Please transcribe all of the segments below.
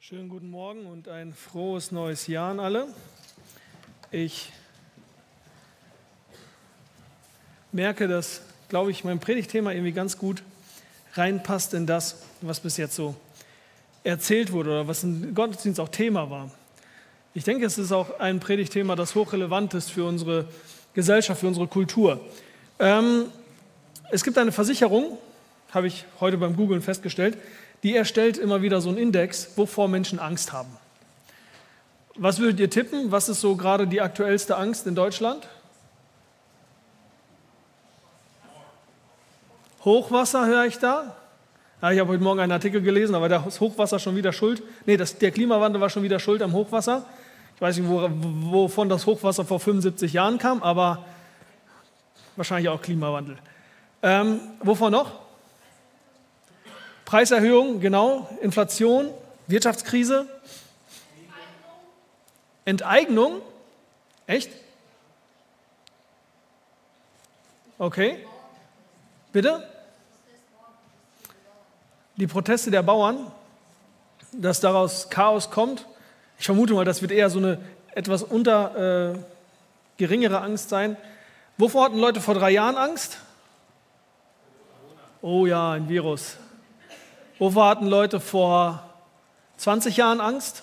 Schönen guten Morgen und ein frohes neues Jahr an alle. Ich merke, dass, glaube ich, mein Predigtthema irgendwie ganz gut reinpasst in das, was bis jetzt so erzählt wurde oder was im Gottesdienst auch Thema war. Ich denke, es ist auch ein Predigtthema, das hochrelevant ist für unsere Gesellschaft, für unsere Kultur. Ähm, es gibt eine Versicherung, habe ich heute beim Googlen festgestellt, die erstellt immer wieder so einen Index, wovor Menschen Angst haben. Was würdet ihr tippen? Was ist so gerade die aktuellste Angst in Deutschland? Hochwasser höre ich da. Ja, ich habe heute Morgen einen Artikel gelesen, aber das Hochwasser schon wieder schuld. Nee, das, der Klimawandel war schon wieder schuld am Hochwasser. Ich weiß nicht, wo, wovon das Hochwasser vor 75 Jahren kam, aber wahrscheinlich auch Klimawandel. Ähm, wovon noch? Preiserhöhung, genau, Inflation, Wirtschaftskrise, Enteignung. Echt? Okay. Bitte? Die Proteste der Bauern, dass daraus Chaos kommt. Ich vermute mal, das wird eher so eine etwas unter äh, geringere Angst sein. Wovor hatten Leute vor drei Jahren Angst? Oh ja, ein Virus. Wovor hatten Leute vor 20 Jahren Angst?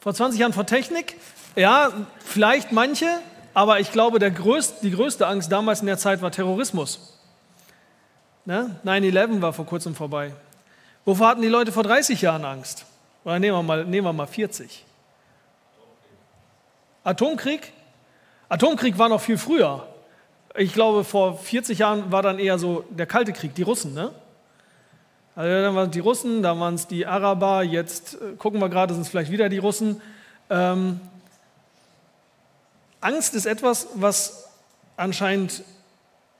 Vor 20 Jahren vor Technik? Ja, vielleicht manche, aber ich glaube, größte, die größte Angst damals in der Zeit war Terrorismus. Ne? 9-11 war vor kurzem vorbei. Wovor hatten die Leute vor 30 Jahren Angst? Oder nehmen wir mal, nehmen wir mal 40. Atomkrieg? Atomkrieg war noch viel früher. Ich glaube, vor 40 Jahren war dann eher so der Kalte Krieg, die Russen, ne? Also dann waren es die Russen, dann waren es die Araber, jetzt äh, gucken wir gerade, sind es vielleicht wieder die Russen. Ähm, Angst ist etwas, was anscheinend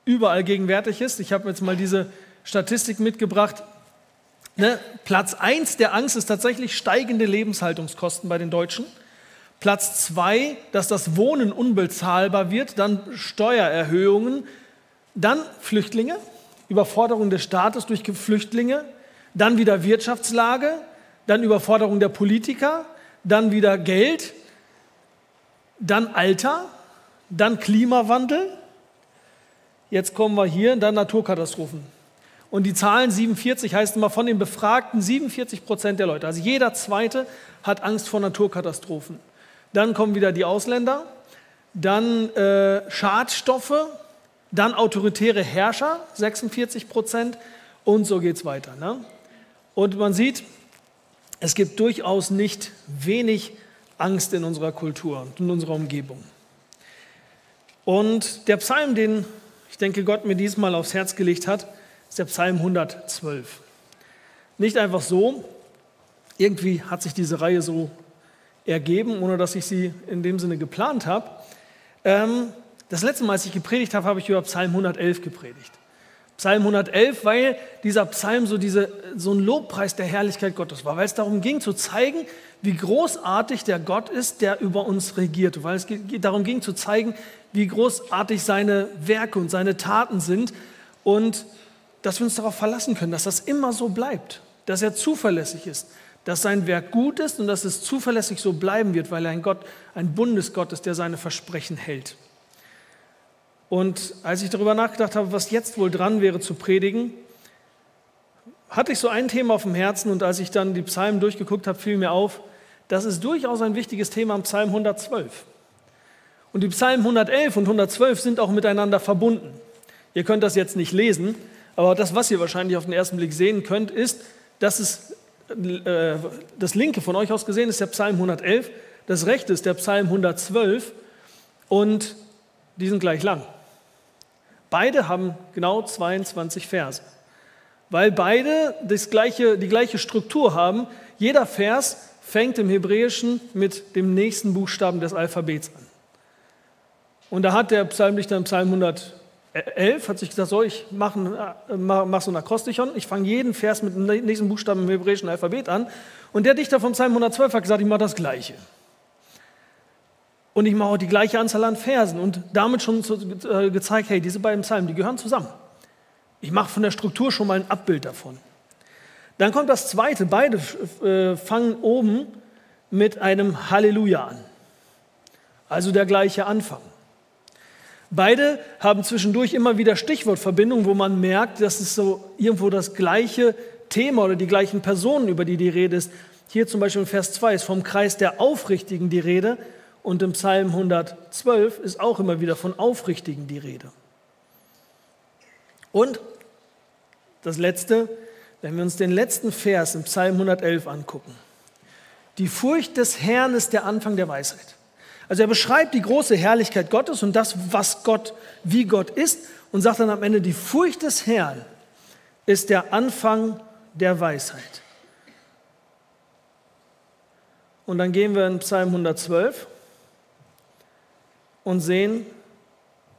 überall gegenwärtig ist. Ich habe jetzt mal diese Statistik mitgebracht. Ne? Platz 1 der Angst ist tatsächlich steigende Lebenshaltungskosten bei den Deutschen. Platz zwei, dass das Wohnen unbezahlbar wird, dann Steuererhöhungen, dann Flüchtlinge, Überforderung des Staates durch Flüchtlinge, dann wieder Wirtschaftslage, dann Überforderung der Politiker, dann wieder Geld, dann Alter, dann Klimawandel. Jetzt kommen wir hier, dann Naturkatastrophen. Und die Zahlen 47 heißt immer von den Befragten 47 Prozent der Leute, also jeder Zweite hat Angst vor Naturkatastrophen. Dann kommen wieder die Ausländer, dann äh, Schadstoffe, dann autoritäre Herrscher, 46 Prozent und so geht es weiter. Ne? Und man sieht, es gibt durchaus nicht wenig Angst in unserer Kultur und in unserer Umgebung. Und der Psalm, den ich denke, Gott mir diesmal aufs Herz gelegt hat, ist der Psalm 112. Nicht einfach so, irgendwie hat sich diese Reihe so ergeben, ohne dass ich sie in dem Sinne geplant habe. Ähm, das letzte Mal, als ich gepredigt habe, habe ich über Psalm 111 gepredigt. Psalm 111, weil dieser Psalm so, diese, so ein Lobpreis der Herrlichkeit Gottes war, weil es darum ging zu zeigen, wie großartig der Gott ist, der über uns regiert, weil es darum ging zu zeigen, wie großartig seine Werke und seine Taten sind und dass wir uns darauf verlassen können, dass das immer so bleibt, dass er zuverlässig ist, dass sein Werk gut ist und dass es zuverlässig so bleiben wird, weil er ein Gott, ein Bundesgott ist, der seine Versprechen hält. Und als ich darüber nachgedacht habe, was jetzt wohl dran wäre zu predigen, hatte ich so ein Thema auf dem Herzen und als ich dann die Psalmen durchgeguckt habe, fiel mir auf, das ist durchaus ein wichtiges Thema im Psalm 112. Und die Psalmen 111 und 112 sind auch miteinander verbunden. Ihr könnt das jetzt nicht lesen, aber das, was ihr wahrscheinlich auf den ersten Blick sehen könnt, ist, dass es äh, das linke von euch aus gesehen ist der Psalm 111, das rechte ist der Psalm 112 und die sind gleich lang. Beide haben genau 22 Verse, weil beide das gleiche, die gleiche Struktur haben. Jeder Vers fängt im Hebräischen mit dem nächsten Buchstaben des Alphabets an. Und da hat der Psalmdichter im Psalm 111 11 hat sich gesagt, so, ich mache äh, mach so ein Akrostichon, ich fange jeden Vers mit dem nächsten Buchstaben im hebräischen Alphabet an. Und der Dichter vom Psalm 112 hat gesagt, ich mache das Gleiche. Und ich mache auch die gleiche Anzahl an Versen und damit schon äh, gezeigt, hey, diese beiden Psalmen, die gehören zusammen. Ich mache von der Struktur schon mal ein Abbild davon. Dann kommt das zweite. Beide äh, fangen oben mit einem Halleluja an. Also der gleiche Anfang. Beide haben zwischendurch immer wieder Stichwortverbindungen, wo man merkt, dass es so irgendwo das gleiche Thema oder die gleichen Personen, über die die Rede ist. Hier zum Beispiel in Vers 2 ist vom Kreis der Aufrichtigen die Rede und im Psalm 112 ist auch immer wieder von Aufrichtigen die Rede. Und das letzte, wenn wir uns den letzten Vers im Psalm 111 angucken. Die Furcht des Herrn ist der Anfang der Weisheit. Also er beschreibt die große Herrlichkeit Gottes und das, was Gott, wie Gott ist und sagt dann am Ende, die Furcht des Herrn ist der Anfang der Weisheit. Und dann gehen wir in Psalm 112 und sehen,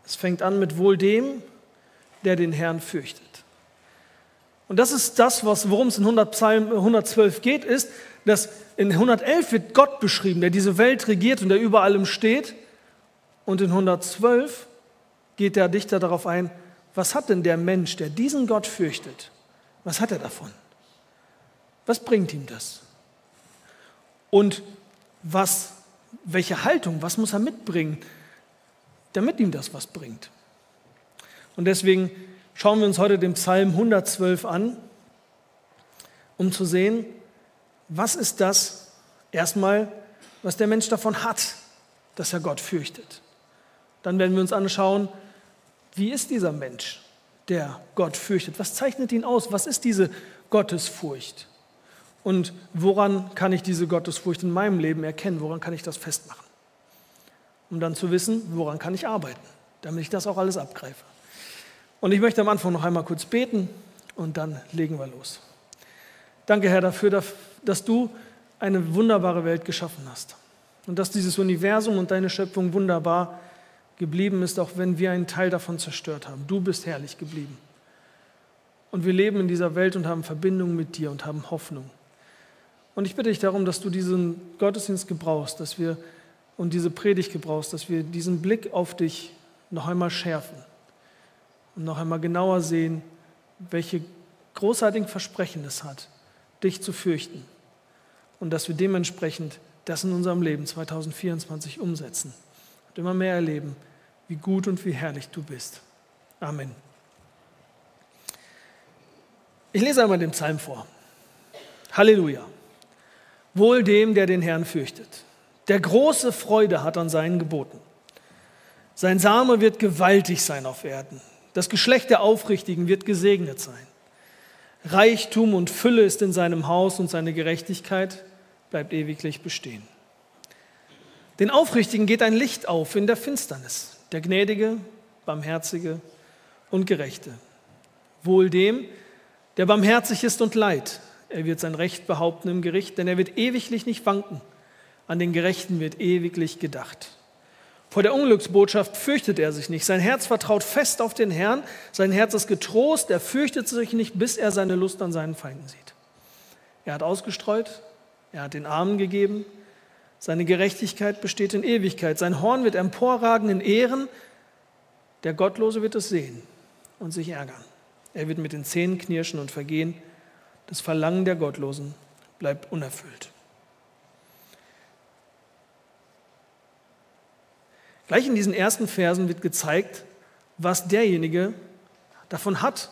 es fängt an mit wohl dem, der den Herrn fürchtet. Und das ist das, worum es in 100 Psalm 112 geht, ist, dass in 111 wird Gott beschrieben, der diese Welt regiert und der über allem steht. Und in 112 geht der Dichter darauf ein, was hat denn der Mensch, der diesen Gott fürchtet, was hat er davon? Was bringt ihm das? Und was, welche Haltung, was muss er mitbringen, damit ihm das was bringt? Und deswegen schauen wir uns heute den Psalm 112 an, um zu sehen, was ist das erstmal, was der Mensch davon hat, dass er Gott fürchtet. Dann werden wir uns anschauen, wie ist dieser Mensch, der Gott fürchtet? Was zeichnet ihn aus? Was ist diese Gottesfurcht? Und woran kann ich diese Gottesfurcht in meinem Leben erkennen? Woran kann ich das festmachen? Um dann zu wissen, woran kann ich arbeiten, damit ich das auch alles abgreife. Und ich möchte am Anfang noch einmal kurz beten und dann legen wir los. Danke, Herr, dafür, dass du eine wunderbare Welt geschaffen hast und dass dieses Universum und deine Schöpfung wunderbar geblieben ist, auch wenn wir einen Teil davon zerstört haben. Du bist herrlich geblieben. Und wir leben in dieser Welt und haben Verbindung mit dir und haben Hoffnung. Und ich bitte dich darum, dass du diesen Gottesdienst gebrauchst, dass wir und diese Predigt gebrauchst, dass wir diesen Blick auf dich noch einmal schärfen und noch einmal genauer sehen, welche großartigen Versprechen es hat, dich zu fürchten und dass wir dementsprechend das in unserem Leben 2024 umsetzen und immer mehr erleben, wie gut und wie herrlich du bist. Amen. Ich lese einmal den Psalm vor. Halleluja. Wohl dem, der den Herrn fürchtet, der große Freude hat an seinen Geboten. Sein Same wird gewaltig sein auf Erden. Das Geschlecht der Aufrichtigen wird gesegnet sein. Reichtum und Fülle ist in seinem Haus und seine Gerechtigkeit bleibt ewiglich bestehen. Den Aufrichtigen geht ein Licht auf in der Finsternis, der Gnädige, Barmherzige und Gerechte. Wohl dem, der barmherzig ist und leid. Er wird sein Recht behaupten im Gericht, denn er wird ewiglich nicht wanken. An den Gerechten wird ewiglich gedacht. Vor der Unglücksbotschaft fürchtet er sich nicht. Sein Herz vertraut fest auf den Herrn. Sein Herz ist getrost. Er fürchtet sich nicht, bis er seine Lust an seinen Feinden sieht. Er hat ausgestreut. Er hat den Armen gegeben. Seine Gerechtigkeit besteht in Ewigkeit. Sein Horn wird emporragen in Ehren. Der Gottlose wird es sehen und sich ärgern. Er wird mit den Zähnen knirschen und vergehen. Das Verlangen der Gottlosen bleibt unerfüllt. Gleich in diesen ersten Versen wird gezeigt, was derjenige davon hat,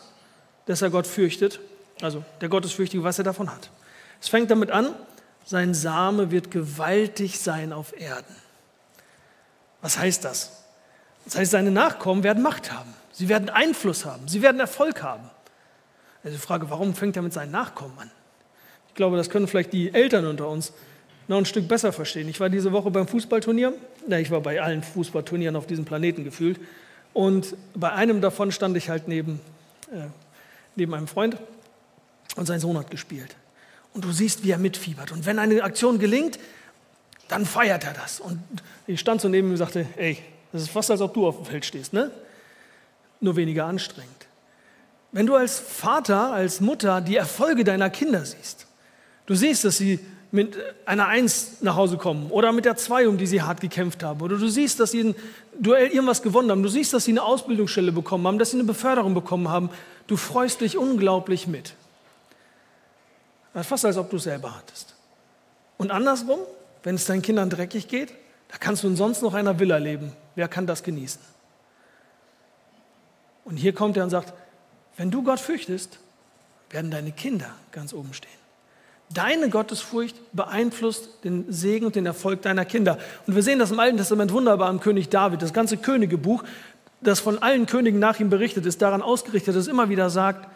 dass er Gott fürchtet, also der Gottesfürchtige, was er davon hat. Es fängt damit an, sein Same wird gewaltig sein auf Erden. Was heißt das? Das heißt, seine Nachkommen werden Macht haben, sie werden Einfluss haben, sie werden Erfolg haben. Also die Frage, warum fängt er mit seinen Nachkommen an? Ich glaube, das können vielleicht die Eltern unter uns noch ein Stück besser verstehen. Ich war diese Woche beim Fußballturnier, na, ich war bei allen Fußballturnieren auf diesem Planeten gefühlt, und bei einem davon stand ich halt neben, äh, neben einem Freund und sein Sohn hat gespielt. Und du siehst, wie er mitfiebert. Und wenn eine Aktion gelingt, dann feiert er das. Und ich stand so neben ihm und sagte, ey, das ist fast, als ob du auf dem Feld stehst, ne? Nur weniger anstrengend. Wenn du als Vater, als Mutter die Erfolge deiner Kinder siehst, du siehst, dass sie mit einer Eins nach Hause kommen oder mit der Zwei, um die sie hart gekämpft haben. Oder du siehst, dass sie ein Duell irgendwas gewonnen haben. Du siehst, dass sie eine Ausbildungsstelle bekommen haben, dass sie eine Beförderung bekommen haben. Du freust dich unglaublich mit. Fast als ob du es selber hattest. Und andersrum, wenn es deinen Kindern dreckig geht, da kannst du sonst noch einer Villa leben. Wer kann das genießen? Und hier kommt er und sagt, wenn du Gott fürchtest, werden deine Kinder ganz oben stehen. Deine Gottesfurcht beeinflusst den Segen und den Erfolg deiner Kinder. Und wir sehen das im Alten Testament wunderbar im König David. Das ganze Königebuch, das von allen Königen nach ihm berichtet ist, daran ausgerichtet, dass es immer wieder sagt,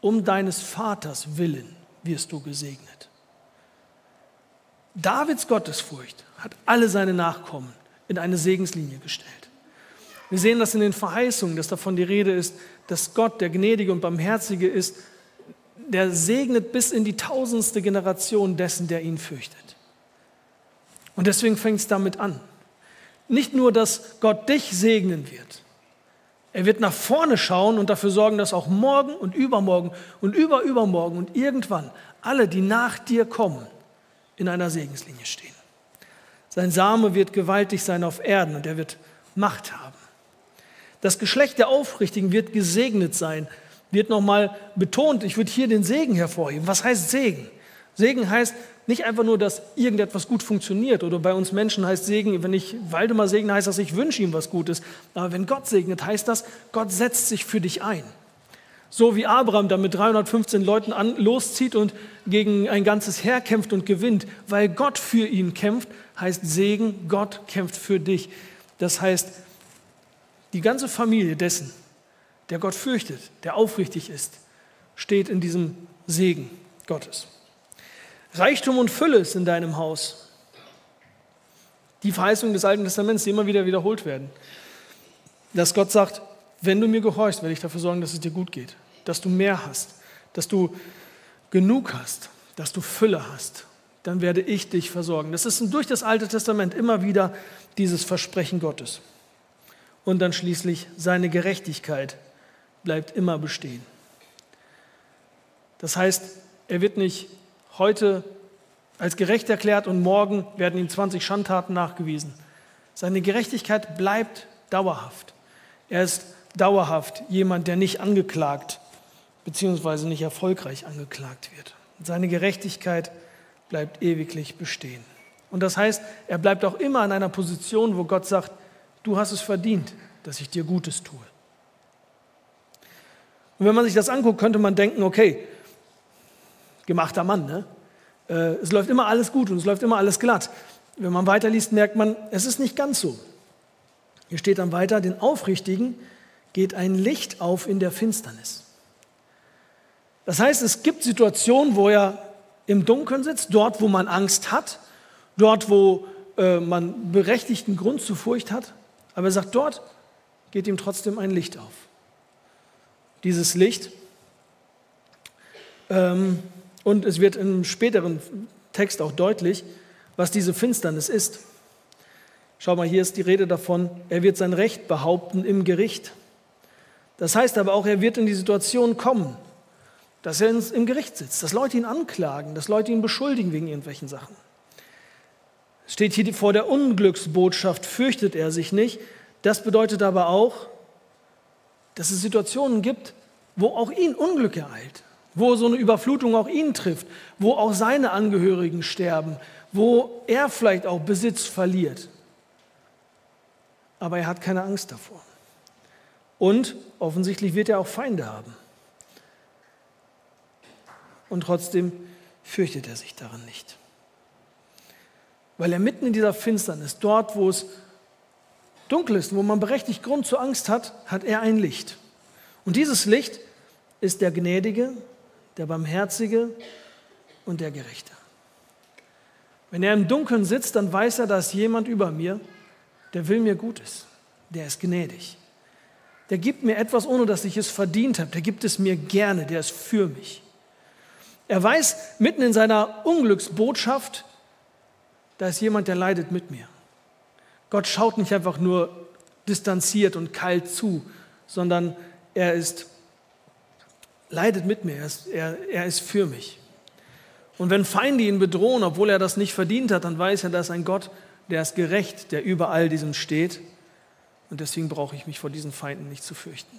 um deines Vaters willen wirst du gesegnet. Davids Gottesfurcht hat alle seine Nachkommen in eine Segenslinie gestellt. Wir sehen das in den Verheißungen, dass davon die Rede ist, dass Gott, der Gnädige und Barmherzige ist, der segnet bis in die tausendste Generation dessen, der ihn fürchtet. Und deswegen fängt es damit an. Nicht nur, dass Gott dich segnen wird. Er wird nach vorne schauen und dafür sorgen, dass auch morgen und übermorgen und überübermorgen und irgendwann alle, die nach dir kommen, in einer Segenslinie stehen. Sein Same wird gewaltig sein auf Erden und er wird Macht haben. Das Geschlecht der Aufrichtigen wird gesegnet sein, wird nochmal betont. Ich würde hier den Segen hervorheben. Was heißt Segen? Segen heißt nicht einfach nur, dass irgendetwas gut funktioniert oder bei uns Menschen heißt Segen, wenn ich Waldemar segne, heißt das, ich wünsche ihm was Gutes. Aber wenn Gott segnet, heißt das, Gott setzt sich für dich ein. So wie Abraham da mit 315 Leuten an, loszieht und gegen ein ganzes Heer kämpft und gewinnt, weil Gott für ihn kämpft, heißt Segen, Gott kämpft für dich. Das heißt, die ganze Familie dessen, der Gott fürchtet, der aufrichtig ist, steht in diesem Segen Gottes. Reichtum und Fülle ist in deinem Haus. Die Verheißungen des Alten Testaments, die immer wieder wiederholt werden. Dass Gott sagt, wenn du mir gehorchst, werde ich dafür sorgen, dass es dir gut geht, dass du mehr hast, dass du genug hast, dass du Fülle hast. Dann werde ich dich versorgen. Das ist durch das Alte Testament immer wieder dieses Versprechen Gottes. Und dann schließlich seine Gerechtigkeit bleibt immer bestehen. Das heißt, er wird nicht heute als gerecht erklärt und morgen werden ihm 20 Schandtaten nachgewiesen. Seine Gerechtigkeit bleibt dauerhaft. Er ist dauerhaft jemand, der nicht angeklagt bzw. nicht erfolgreich angeklagt wird. Seine Gerechtigkeit bleibt ewiglich bestehen. Und das heißt, er bleibt auch immer in einer Position, wo Gott sagt, du hast es verdient, dass ich dir Gutes tue. Und wenn man sich das anguckt, könnte man denken, okay, gemachter Mann, ne? Äh, es läuft immer alles gut und es läuft immer alles glatt. Wenn man weiterliest, merkt man, es ist nicht ganz so. Hier steht dann weiter, den Aufrichtigen geht ein Licht auf in der Finsternis. Das heißt, es gibt Situationen, wo er im Dunkeln sitzt, dort, wo man Angst hat, dort, wo äh, man berechtigten Grund zur Furcht hat. Aber er sagt, dort geht ihm trotzdem ein Licht auf dieses Licht. Ähm, und es wird im späteren Text auch deutlich, was diese Finsternis ist. Schau mal, hier ist die Rede davon, er wird sein Recht behaupten im Gericht. Das heißt aber auch, er wird in die Situation kommen, dass er im Gericht sitzt, dass Leute ihn anklagen, dass Leute ihn beschuldigen wegen irgendwelchen Sachen. Steht hier vor der Unglücksbotschaft, fürchtet er sich nicht. Das bedeutet aber auch, dass es Situationen gibt, wo auch ihn Unglück ereilt, wo so eine Überflutung auch ihn trifft, wo auch seine Angehörigen sterben, wo er vielleicht auch Besitz verliert. Aber er hat keine Angst davor. Und offensichtlich wird er auch Feinde haben. Und trotzdem fürchtet er sich daran nicht. Weil er mitten in dieser Finsternis, dort wo es dunkel ist, wo man berechtigt Grund zur Angst hat, hat er ein Licht. Und dieses Licht ist der Gnädige, der Barmherzige und der Gerechte. Wenn er im Dunkeln sitzt, dann weiß er, da ist jemand über mir, der will mir Gutes, der ist gnädig. Der gibt mir etwas, ohne dass ich es verdient habe. Der gibt es mir gerne, der ist für mich. Er weiß mitten in seiner Unglücksbotschaft, da ist jemand, der leidet mit mir. Gott schaut nicht einfach nur distanziert und kalt zu, sondern er ist, leidet mit mir, er ist, er, er ist für mich. Und wenn Feinde ihn bedrohen, obwohl er das nicht verdient hat, dann weiß er, da ist ein Gott, der ist gerecht, der über all diesem steht. Und deswegen brauche ich mich vor diesen Feinden nicht zu fürchten.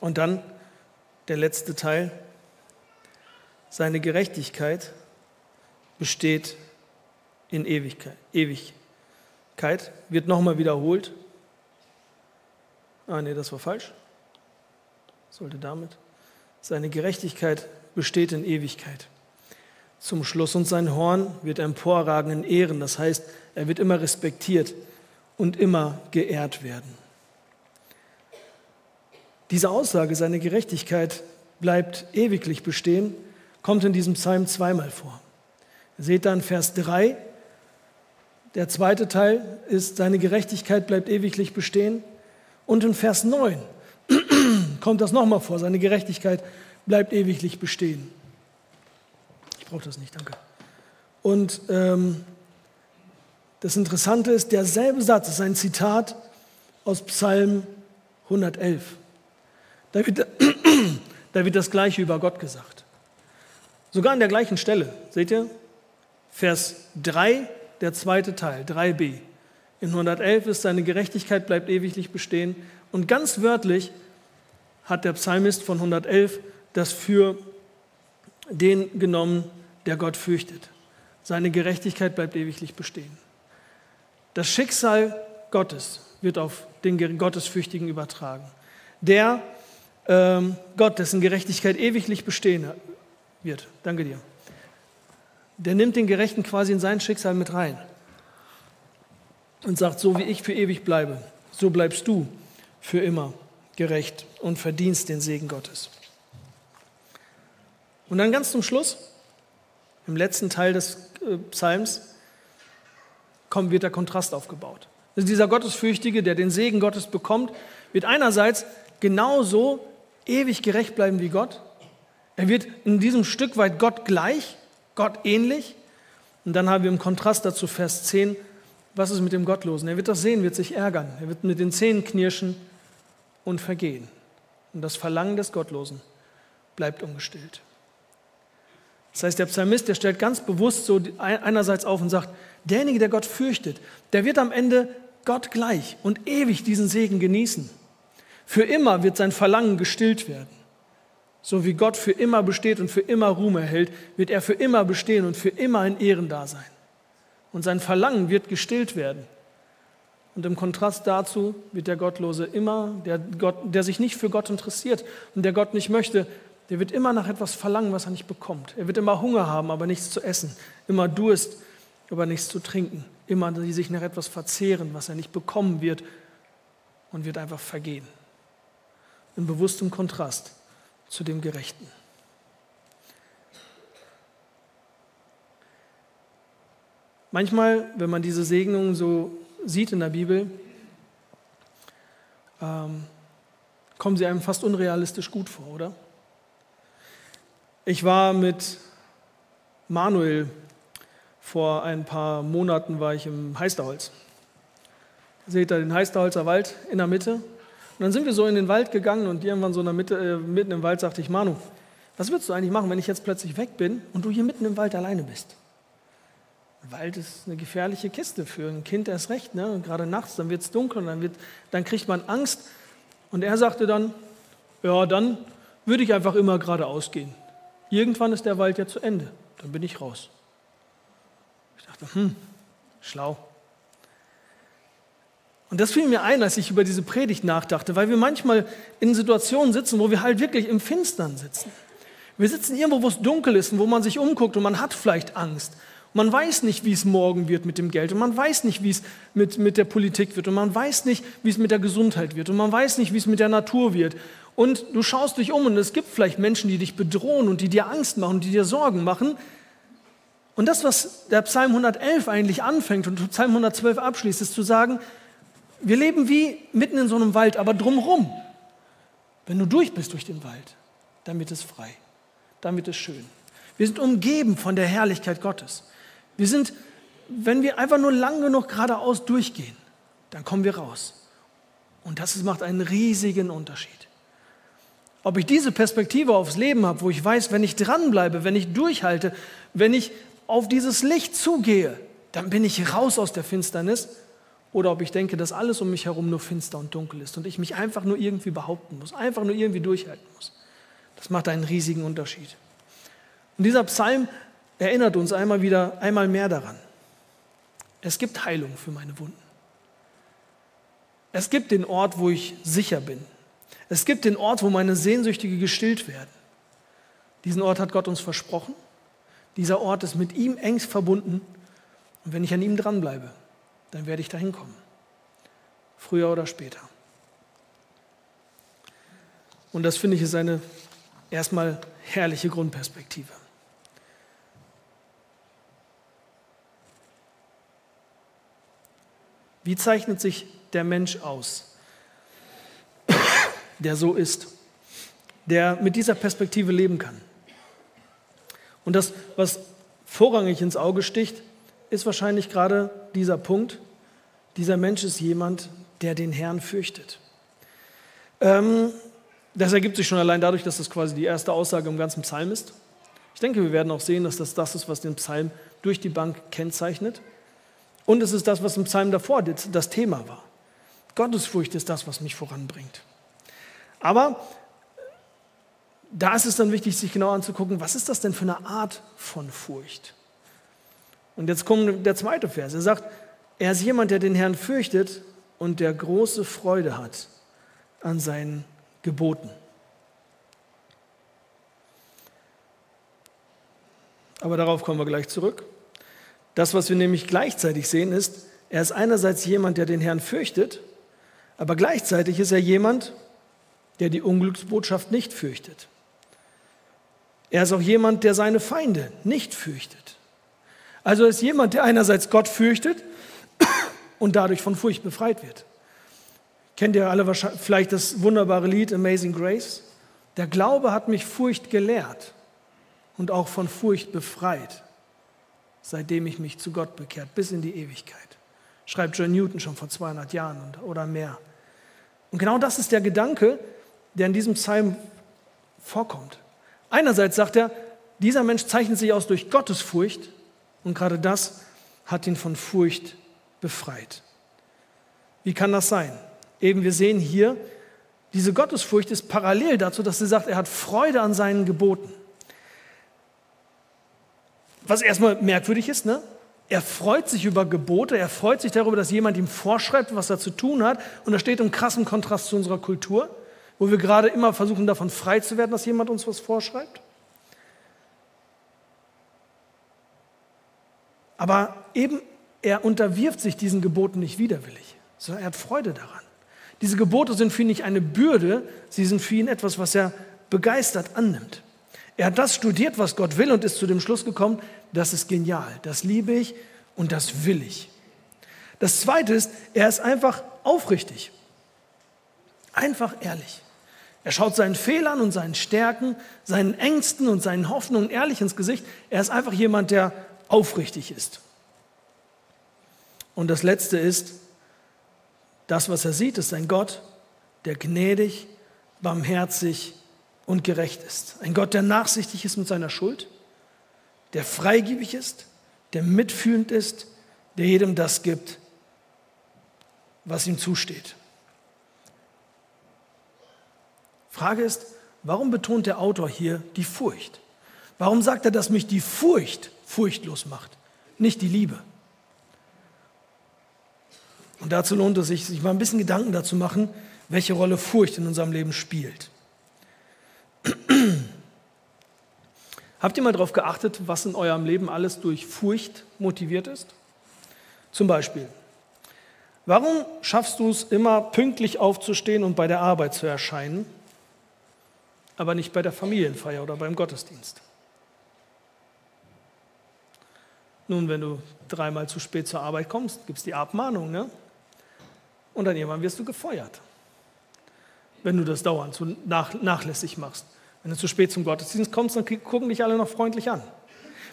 Und dann der letzte Teil. Seine Gerechtigkeit besteht in Ewigkeit. Ewigkeit wird nochmal wiederholt. Ah, nee, das war falsch. Sollte damit. Seine Gerechtigkeit besteht in Ewigkeit. Zum Schluss und sein Horn wird emporragen in Ehren. Das heißt, er wird immer respektiert und immer geehrt werden. Diese Aussage, seine Gerechtigkeit bleibt ewiglich bestehen, kommt in diesem Psalm zweimal vor. Ihr seht dann Vers 3, der zweite Teil ist, seine Gerechtigkeit bleibt ewiglich bestehen. Und in Vers 9 kommt das nochmal vor, seine Gerechtigkeit bleibt ewiglich bestehen. Ich brauche das nicht, danke. Und ähm, das Interessante ist, derselbe Satz ist ein Zitat aus Psalm 111. Da wird, da wird das Gleiche über Gott gesagt. Sogar an der gleichen Stelle. Seht ihr? Vers 3, der zweite Teil, 3b. In 111 ist seine Gerechtigkeit bleibt ewiglich bestehen. Und ganz wörtlich hat der Psalmist von 111 das für den genommen, der Gott fürchtet. Seine Gerechtigkeit bleibt ewiglich bestehen. Das Schicksal Gottes wird auf den Gottesfürchtigen übertragen. Der ähm, Gott, dessen Gerechtigkeit ewiglich bestehen wird. Danke dir. Der nimmt den Gerechten quasi in sein Schicksal mit rein und sagt, so wie ich für ewig bleibe, so bleibst du für immer gerecht und verdienst den Segen Gottes. Und dann ganz zum Schluss, im letzten Teil des äh, Psalms, kommt, wird der Kontrast aufgebaut. Also dieser Gottesfürchtige, der den Segen Gottes bekommt, wird einerseits genauso ewig gerecht bleiben wie Gott. Er wird in diesem Stück weit Gott gleich, Gott ähnlich. Und dann haben wir im Kontrast dazu Vers 10, was ist mit dem Gottlosen? Er wird das sehen, wird sich ärgern, er wird mit den Zähnen knirschen und vergehen. Und das Verlangen des Gottlosen bleibt ungestillt. Das heißt, der Psalmist, der stellt ganz bewusst so einerseits auf und sagt, derjenige, der Gott fürchtet, der wird am Ende Gott gleich und ewig diesen Segen genießen. Für immer wird sein Verlangen gestillt werden. So wie Gott für immer besteht und für immer Ruhm erhält, wird er für immer bestehen und für immer in Ehren da sein. Und sein Verlangen wird gestillt werden. Und im Kontrast dazu wird der Gottlose immer, der, Gott, der sich nicht für Gott interessiert und der Gott nicht möchte, der wird immer nach etwas verlangen, was er nicht bekommt. Er wird immer Hunger haben, aber nichts zu essen. Immer Durst, aber nichts zu trinken. Immer die sich nach etwas verzehren, was er nicht bekommen wird und wird einfach vergehen. In bewusstem Kontrast zu dem Gerechten. Manchmal, wenn man diese Segnungen so sieht in der Bibel, ähm, kommen sie einem fast unrealistisch gut vor, oder? Ich war mit Manuel vor ein paar Monaten war ich im Heisterholz. Seht ihr den Heisterholzer Wald in der Mitte? Und dann sind wir so in den Wald gegangen und irgendwann so in der Mitte, äh, mitten im Wald sagte ich, Manu, was würdest du eigentlich machen, wenn ich jetzt plötzlich weg bin und du hier mitten im Wald alleine bist? Wald ist eine gefährliche Kiste für ein Kind erst recht. Ne? Und gerade nachts, dann wird es dunkel und dann, wird, dann kriegt man Angst. Und er sagte dann, ja, dann würde ich einfach immer geradeaus gehen. Irgendwann ist der Wald ja zu Ende, dann bin ich raus. Ich dachte, hm, schlau. Und das fiel mir ein, als ich über diese Predigt nachdachte, weil wir manchmal in Situationen sitzen, wo wir halt wirklich im Finstern sitzen. Wir sitzen irgendwo, wo es dunkel ist und wo man sich umguckt und man hat vielleicht Angst. Man weiß nicht, wie es morgen wird mit dem Geld und man weiß nicht, wie es mit, mit der Politik wird und man weiß nicht, wie es mit der Gesundheit wird und man weiß nicht, wie es mit der Natur wird. Und du schaust dich um und es gibt vielleicht Menschen, die dich bedrohen und die dir Angst machen, die dir Sorgen machen. Und das, was der Psalm 111 eigentlich anfängt und Psalm 112 abschließt, ist zu sagen, wir leben wie mitten in so einem Wald, aber drumherum. Wenn du durch bist durch den Wald, dann wird es frei, dann wird es schön. Wir sind umgeben von der Herrlichkeit Gottes. Wir sind, wenn wir einfach nur lang genug geradeaus durchgehen, dann kommen wir raus. Und das macht einen riesigen Unterschied. Ob ich diese Perspektive aufs Leben habe, wo ich weiß, wenn ich dranbleibe, wenn ich durchhalte, wenn ich auf dieses Licht zugehe, dann bin ich raus aus der Finsternis. Oder ob ich denke, dass alles um mich herum nur finster und dunkel ist und ich mich einfach nur irgendwie behaupten muss, einfach nur irgendwie durchhalten muss. Das macht einen riesigen Unterschied. Und dieser Psalm erinnert uns einmal wieder, einmal mehr daran. Es gibt Heilung für meine Wunden. Es gibt den Ort, wo ich sicher bin. Es gibt den Ort, wo meine Sehnsüchtige gestillt werden. Diesen Ort hat Gott uns versprochen. Dieser Ort ist mit ihm engst verbunden. Und wenn ich an ihm dranbleibe, dann werde ich dahin kommen. Früher oder später. Und das finde ich ist eine erstmal herrliche Grundperspektive. Wie zeichnet sich der Mensch aus, der so ist, der mit dieser Perspektive leben kann? Und das, was vorrangig ins Auge sticht, ist wahrscheinlich gerade dieser Punkt. Dieser Mensch ist jemand, der den Herrn fürchtet. Ähm, das ergibt sich schon allein dadurch, dass das quasi die erste Aussage im ganzen Psalm ist. Ich denke, wir werden auch sehen, dass das das ist, was den Psalm durch die Bank kennzeichnet. Und es ist das, was im Psalm davor das Thema war. Gottesfurcht ist das, was mich voranbringt. Aber da ist es dann wichtig, sich genau anzugucken, was ist das denn für eine Art von Furcht? Und jetzt kommt der zweite Vers. Er sagt, er ist jemand, der den Herrn fürchtet und der große Freude hat an seinen Geboten. Aber darauf kommen wir gleich zurück. Das, was wir nämlich gleichzeitig sehen, ist, er ist einerseits jemand, der den Herrn fürchtet, aber gleichzeitig ist er jemand, der die Unglücksbotschaft nicht fürchtet. Er ist auch jemand, der seine Feinde nicht fürchtet. Also ist jemand, der einerseits Gott fürchtet und dadurch von Furcht befreit wird. Kennt ihr alle vielleicht das wunderbare Lied Amazing Grace? Der Glaube hat mich Furcht gelehrt und auch von Furcht befreit seitdem ich mich zu Gott bekehrt, bis in die Ewigkeit. Schreibt John Newton schon vor 200 Jahren oder mehr. Und genau das ist der Gedanke, der in diesem Psalm vorkommt. Einerseits sagt er, dieser Mensch zeichnet sich aus durch Gottes Furcht und gerade das hat ihn von Furcht befreit. Wie kann das sein? Eben, wir sehen hier, diese Gottesfurcht ist parallel dazu, dass sie sagt, er hat Freude an seinen Geboten. Was erstmal merkwürdig ist, ne? Er freut sich über Gebote, er freut sich darüber, dass jemand ihm vorschreibt, was er zu tun hat. Und das steht im krassen Kontrast zu unserer Kultur, wo wir gerade immer versuchen, davon frei zu werden, dass jemand uns was vorschreibt. Aber eben, er unterwirft sich diesen Geboten nicht widerwillig, sondern er hat Freude daran. Diese Gebote sind für ihn nicht eine Bürde, sie sind für ihn etwas, was er begeistert annimmt. Er hat das studiert, was Gott will und ist zu dem Schluss gekommen, das ist genial, das liebe ich und das will ich. Das Zweite ist, er ist einfach aufrichtig, einfach ehrlich. Er schaut seinen Fehlern und seinen Stärken, seinen Ängsten und seinen Hoffnungen ehrlich ins Gesicht. Er ist einfach jemand, der aufrichtig ist. Und das Letzte ist, das, was er sieht, ist ein Gott, der gnädig, barmherzig und gerecht ist. Ein Gott, der nachsichtig ist mit seiner Schuld, der freigebig ist, der mitfühlend ist, der jedem das gibt, was ihm zusteht. Frage ist, warum betont der Autor hier die Furcht? Warum sagt er, dass mich die Furcht furchtlos macht, nicht die Liebe? Und dazu lohnt es sich, sich mal ein bisschen Gedanken dazu machen, welche Rolle Furcht in unserem Leben spielt. Habt ihr mal darauf geachtet, was in eurem Leben alles durch Furcht motiviert ist? Zum Beispiel, warum schaffst du es immer pünktlich aufzustehen und bei der Arbeit zu erscheinen, aber nicht bei der Familienfeier oder beim Gottesdienst? Nun, wenn du dreimal zu spät zur Arbeit kommst, gibt es die Abmahnung, ne? Und dann irgendwann wirst du gefeuert, wenn du das dauernd so nach, nachlässig machst. Wenn du zu spät zum Gottesdienst kommst, dann gucken dich alle noch freundlich an.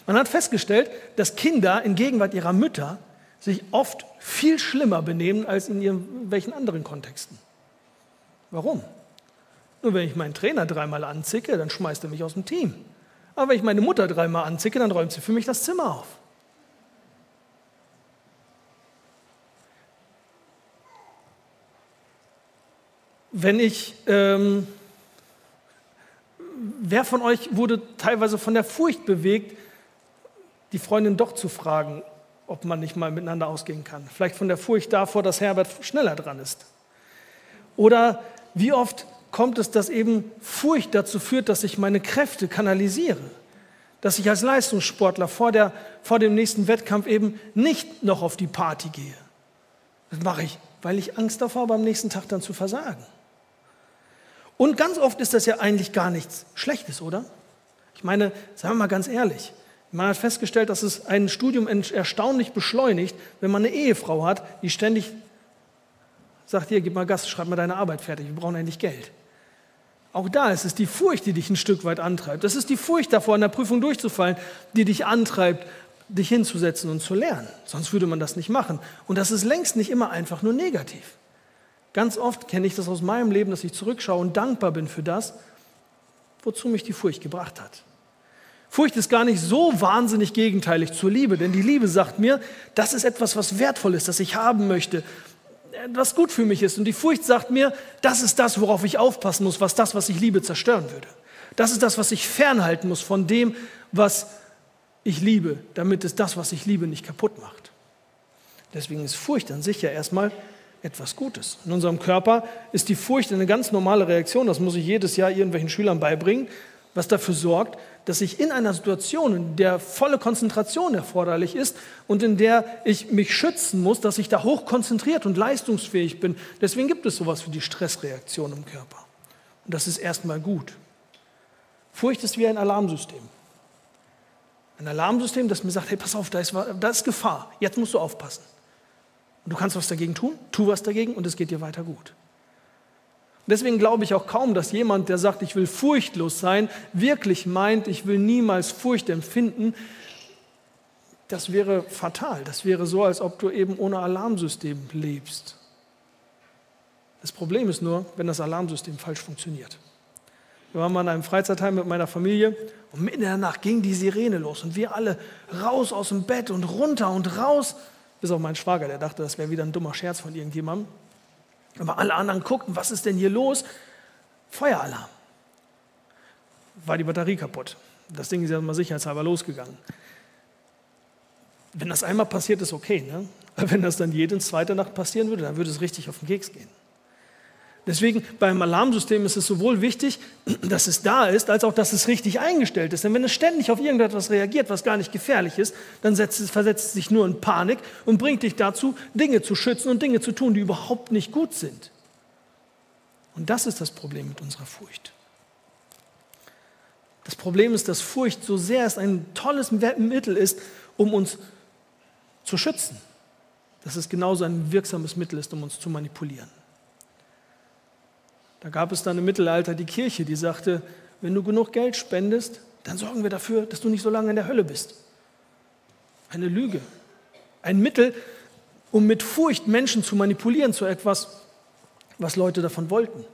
Man hat festgestellt, dass Kinder in Gegenwart ihrer Mütter sich oft viel schlimmer benehmen als in irgendwelchen anderen Kontexten. Warum? Nur wenn ich meinen Trainer dreimal anzicke, dann schmeißt er mich aus dem Team. Aber wenn ich meine Mutter dreimal anzicke, dann räumt sie für mich das Zimmer auf. Wenn ich, ähm, wer von euch wurde teilweise von der Furcht bewegt, die Freundin doch zu fragen, ob man nicht mal miteinander ausgehen kann? Vielleicht von der Furcht davor, dass Herbert schneller dran ist. Oder wie oft kommt es, dass eben Furcht dazu führt, dass ich meine Kräfte kanalisiere? Dass ich als Leistungssportler vor, der, vor dem nächsten Wettkampf eben nicht noch auf die Party gehe. Das mache ich, weil ich Angst davor habe, am nächsten Tag dann zu versagen. Und ganz oft ist das ja eigentlich gar nichts Schlechtes, oder? Ich meine, sagen wir mal ganz ehrlich, man hat festgestellt, dass es ein Studium erstaunlich beschleunigt, wenn man eine Ehefrau hat, die ständig sagt, hier, gib mal Gas, schreib mal deine Arbeit fertig, wir brauchen endlich Geld. Auch da ist es die Furcht, die dich ein Stück weit antreibt. Das ist die Furcht davor, in der Prüfung durchzufallen, die dich antreibt, dich hinzusetzen und zu lernen. Sonst würde man das nicht machen. Und das ist längst nicht immer einfach nur negativ. Ganz oft kenne ich das aus meinem Leben, dass ich zurückschaue und dankbar bin für das, wozu mich die Furcht gebracht hat. Furcht ist gar nicht so wahnsinnig gegenteilig zur Liebe, denn die Liebe sagt mir, das ist etwas, was wertvoll ist, das ich haben möchte, was gut für mich ist. Und die Furcht sagt mir, das ist das, worauf ich aufpassen muss, was das, was ich liebe, zerstören würde. Das ist das, was ich fernhalten muss von dem, was ich liebe, damit es das, was ich liebe, nicht kaputt macht. Deswegen ist Furcht an sich ja erstmal etwas Gutes. In unserem Körper ist die Furcht eine ganz normale Reaktion, das muss ich jedes Jahr irgendwelchen Schülern beibringen, was dafür sorgt, dass ich in einer Situation, in der volle Konzentration erforderlich ist und in der ich mich schützen muss, dass ich da hoch konzentriert und leistungsfähig bin. Deswegen gibt es sowas wie die Stressreaktion im Körper. Und das ist erstmal gut. Furcht ist wie ein Alarmsystem. Ein Alarmsystem, das mir sagt, hey, pass auf, da ist, da ist Gefahr, jetzt musst du aufpassen. Und du kannst was dagegen tun, tu was dagegen und es geht dir weiter gut. Deswegen glaube ich auch kaum, dass jemand, der sagt, ich will furchtlos sein, wirklich meint, ich will niemals Furcht empfinden. Das wäre fatal. Das wäre so, als ob du eben ohne Alarmsystem lebst. Das Problem ist nur, wenn das Alarmsystem falsch funktioniert. Wir waren mal in einem Freizeitheim mit meiner Familie und mitten in der Nacht ging die Sirene los und wir alle raus aus dem Bett und runter und raus. Bis auf mein Schwager, der dachte, das wäre wieder ein dummer Scherz von irgendjemandem. Aber alle anderen guckten, was ist denn hier los? Feueralarm. War die Batterie kaputt. Das Ding ist ja mal sicherheitshalber losgegangen. Wenn das einmal passiert, ist okay. Ne? Aber wenn das dann jede zweite Nacht passieren würde, dann würde es richtig auf den Keks gehen. Deswegen beim Alarmsystem ist es sowohl wichtig, dass es da ist, als auch, dass es richtig eingestellt ist. Denn wenn es ständig auf irgendetwas reagiert, was gar nicht gefährlich ist, dann es, versetzt es sich nur in Panik und bringt dich dazu, Dinge zu schützen und Dinge zu tun, die überhaupt nicht gut sind. Und das ist das Problem mit unserer Furcht. Das Problem ist, dass Furcht so sehr es ein tolles Mittel ist, um uns zu schützen, dass es genauso ein wirksames Mittel ist, um uns zu manipulieren. Da gab es dann im Mittelalter die Kirche, die sagte, wenn du genug Geld spendest, dann sorgen wir dafür, dass du nicht so lange in der Hölle bist. Eine Lüge. Ein Mittel, um mit Furcht Menschen zu manipulieren zu etwas, was Leute davon wollten.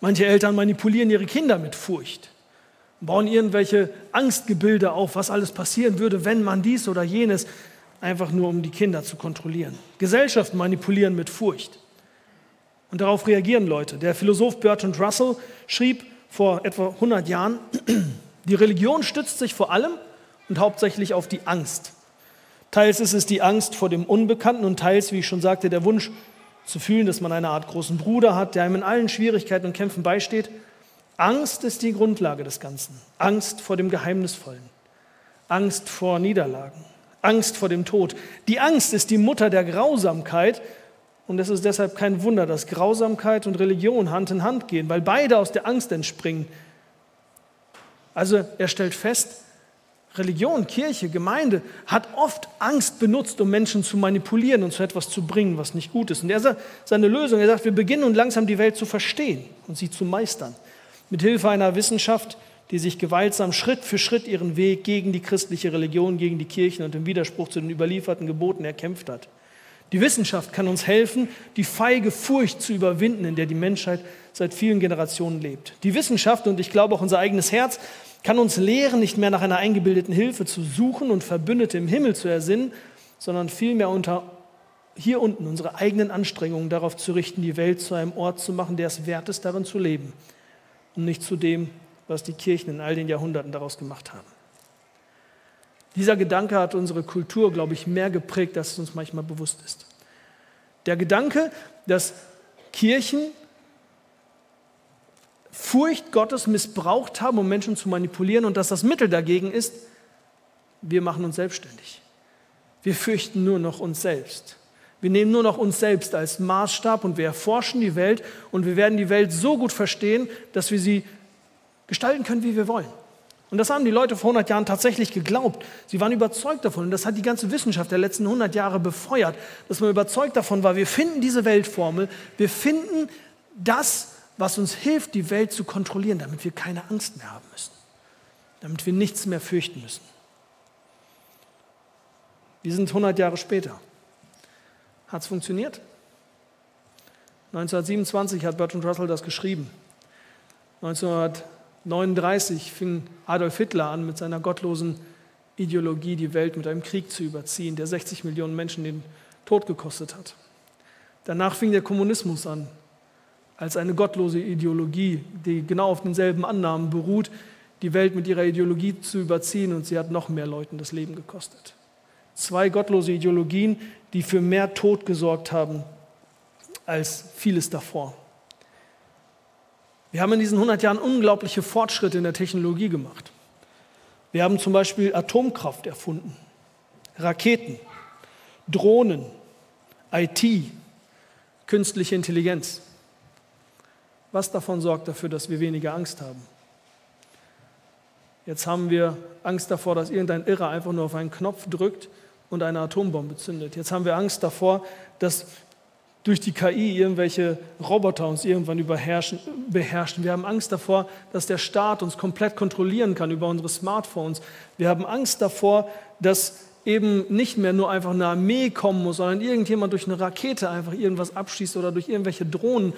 Manche Eltern manipulieren ihre Kinder mit Furcht, bauen irgendwelche Angstgebilde auf, was alles passieren würde, wenn man dies oder jenes, einfach nur um die Kinder zu kontrollieren. Gesellschaften manipulieren mit Furcht. Und darauf reagieren Leute. Der Philosoph Bertrand Russell schrieb vor etwa 100 Jahren, die Religion stützt sich vor allem und hauptsächlich auf die Angst. Teils ist es die Angst vor dem Unbekannten und teils, wie ich schon sagte, der Wunsch zu fühlen, dass man eine Art großen Bruder hat, der einem in allen Schwierigkeiten und Kämpfen beisteht. Angst ist die Grundlage des Ganzen. Angst vor dem Geheimnisvollen. Angst vor Niederlagen. Angst vor dem Tod. Die Angst ist die Mutter der Grausamkeit und es ist deshalb kein Wunder, dass Grausamkeit und Religion Hand in Hand gehen, weil beide aus der Angst entspringen. Also er stellt fest, Religion, Kirche, Gemeinde hat oft Angst benutzt, um Menschen zu manipulieren und zu etwas zu bringen, was nicht gut ist. Und er sagt, seine Lösung, er sagt, wir beginnen nun langsam die Welt zu verstehen und sie zu meistern. Mit Hilfe einer Wissenschaft, die sich gewaltsam Schritt für Schritt ihren Weg gegen die christliche Religion, gegen die Kirchen und im Widerspruch zu den überlieferten Geboten erkämpft hat. Die Wissenschaft kann uns helfen, die feige Furcht zu überwinden, in der die Menschheit seit vielen Generationen lebt. Die Wissenschaft und ich glaube auch unser eigenes Herz kann uns lehren, nicht mehr nach einer eingebildeten Hilfe zu suchen und Verbündete im Himmel zu ersinnen, sondern vielmehr unter hier unten unsere eigenen Anstrengungen darauf zu richten, die Welt zu einem Ort zu machen, der es wert ist, darin zu leben und nicht zu dem, was die Kirchen in all den Jahrhunderten daraus gemacht haben. Dieser Gedanke hat unsere Kultur, glaube ich, mehr geprägt, als es uns manchmal bewusst ist. Der Gedanke, dass Kirchen Furcht Gottes missbraucht haben, um Menschen zu manipulieren und dass das Mittel dagegen ist, wir machen uns selbstständig. Wir fürchten nur noch uns selbst. Wir nehmen nur noch uns selbst als Maßstab und wir erforschen die Welt und wir werden die Welt so gut verstehen, dass wir sie gestalten können, wie wir wollen. Und das haben die Leute vor 100 Jahren tatsächlich geglaubt. Sie waren überzeugt davon. Und das hat die ganze Wissenschaft der letzten 100 Jahre befeuert, dass man überzeugt davon war, wir finden diese Weltformel, wir finden das, was uns hilft, die Welt zu kontrollieren, damit wir keine Angst mehr haben müssen, damit wir nichts mehr fürchten müssen. Wir sind 100 Jahre später. Hat es funktioniert? 1927 hat Bertrand Russell das geschrieben. 1939 fing Adolf Hitler an, mit seiner gottlosen Ideologie die Welt mit einem Krieg zu überziehen, der 60 Millionen Menschen den Tod gekostet hat. Danach fing der Kommunismus an, als eine gottlose Ideologie, die genau auf denselben Annahmen beruht, die Welt mit ihrer Ideologie zu überziehen und sie hat noch mehr Leuten das Leben gekostet. Zwei gottlose Ideologien, die für mehr Tod gesorgt haben als vieles davor. Wir haben in diesen 100 Jahren unglaubliche Fortschritte in der Technologie gemacht. Wir haben zum Beispiel Atomkraft erfunden, Raketen, Drohnen, IT, künstliche Intelligenz. Was davon sorgt dafür, dass wir weniger Angst haben? Jetzt haben wir Angst davor, dass irgendein Irrer einfach nur auf einen Knopf drückt und eine Atombombe zündet. Jetzt haben wir Angst davor, dass durch die KI irgendwelche Roboter uns irgendwann überherrschen, beherrschen. Wir haben Angst davor, dass der Staat uns komplett kontrollieren kann über unsere Smartphones. Wir haben Angst davor, dass eben nicht mehr nur einfach eine Armee kommen muss, sondern irgendjemand durch eine Rakete einfach irgendwas abschießt oder durch irgendwelche Drohnen.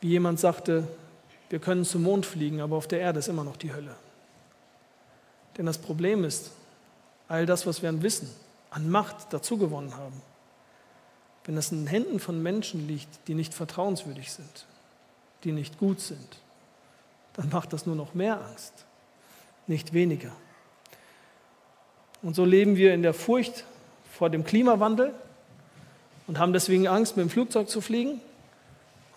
Wie jemand sagte, wir können zum Mond fliegen, aber auf der Erde ist immer noch die Hölle. Denn das Problem ist, all das, was wir an Wissen, an Macht dazugewonnen haben, wenn es in den Händen von Menschen liegt, die nicht vertrauenswürdig sind, die nicht gut sind, dann macht das nur noch mehr Angst, nicht weniger. Und so leben wir in der Furcht vor dem Klimawandel und haben deswegen Angst, mit dem Flugzeug zu fliegen.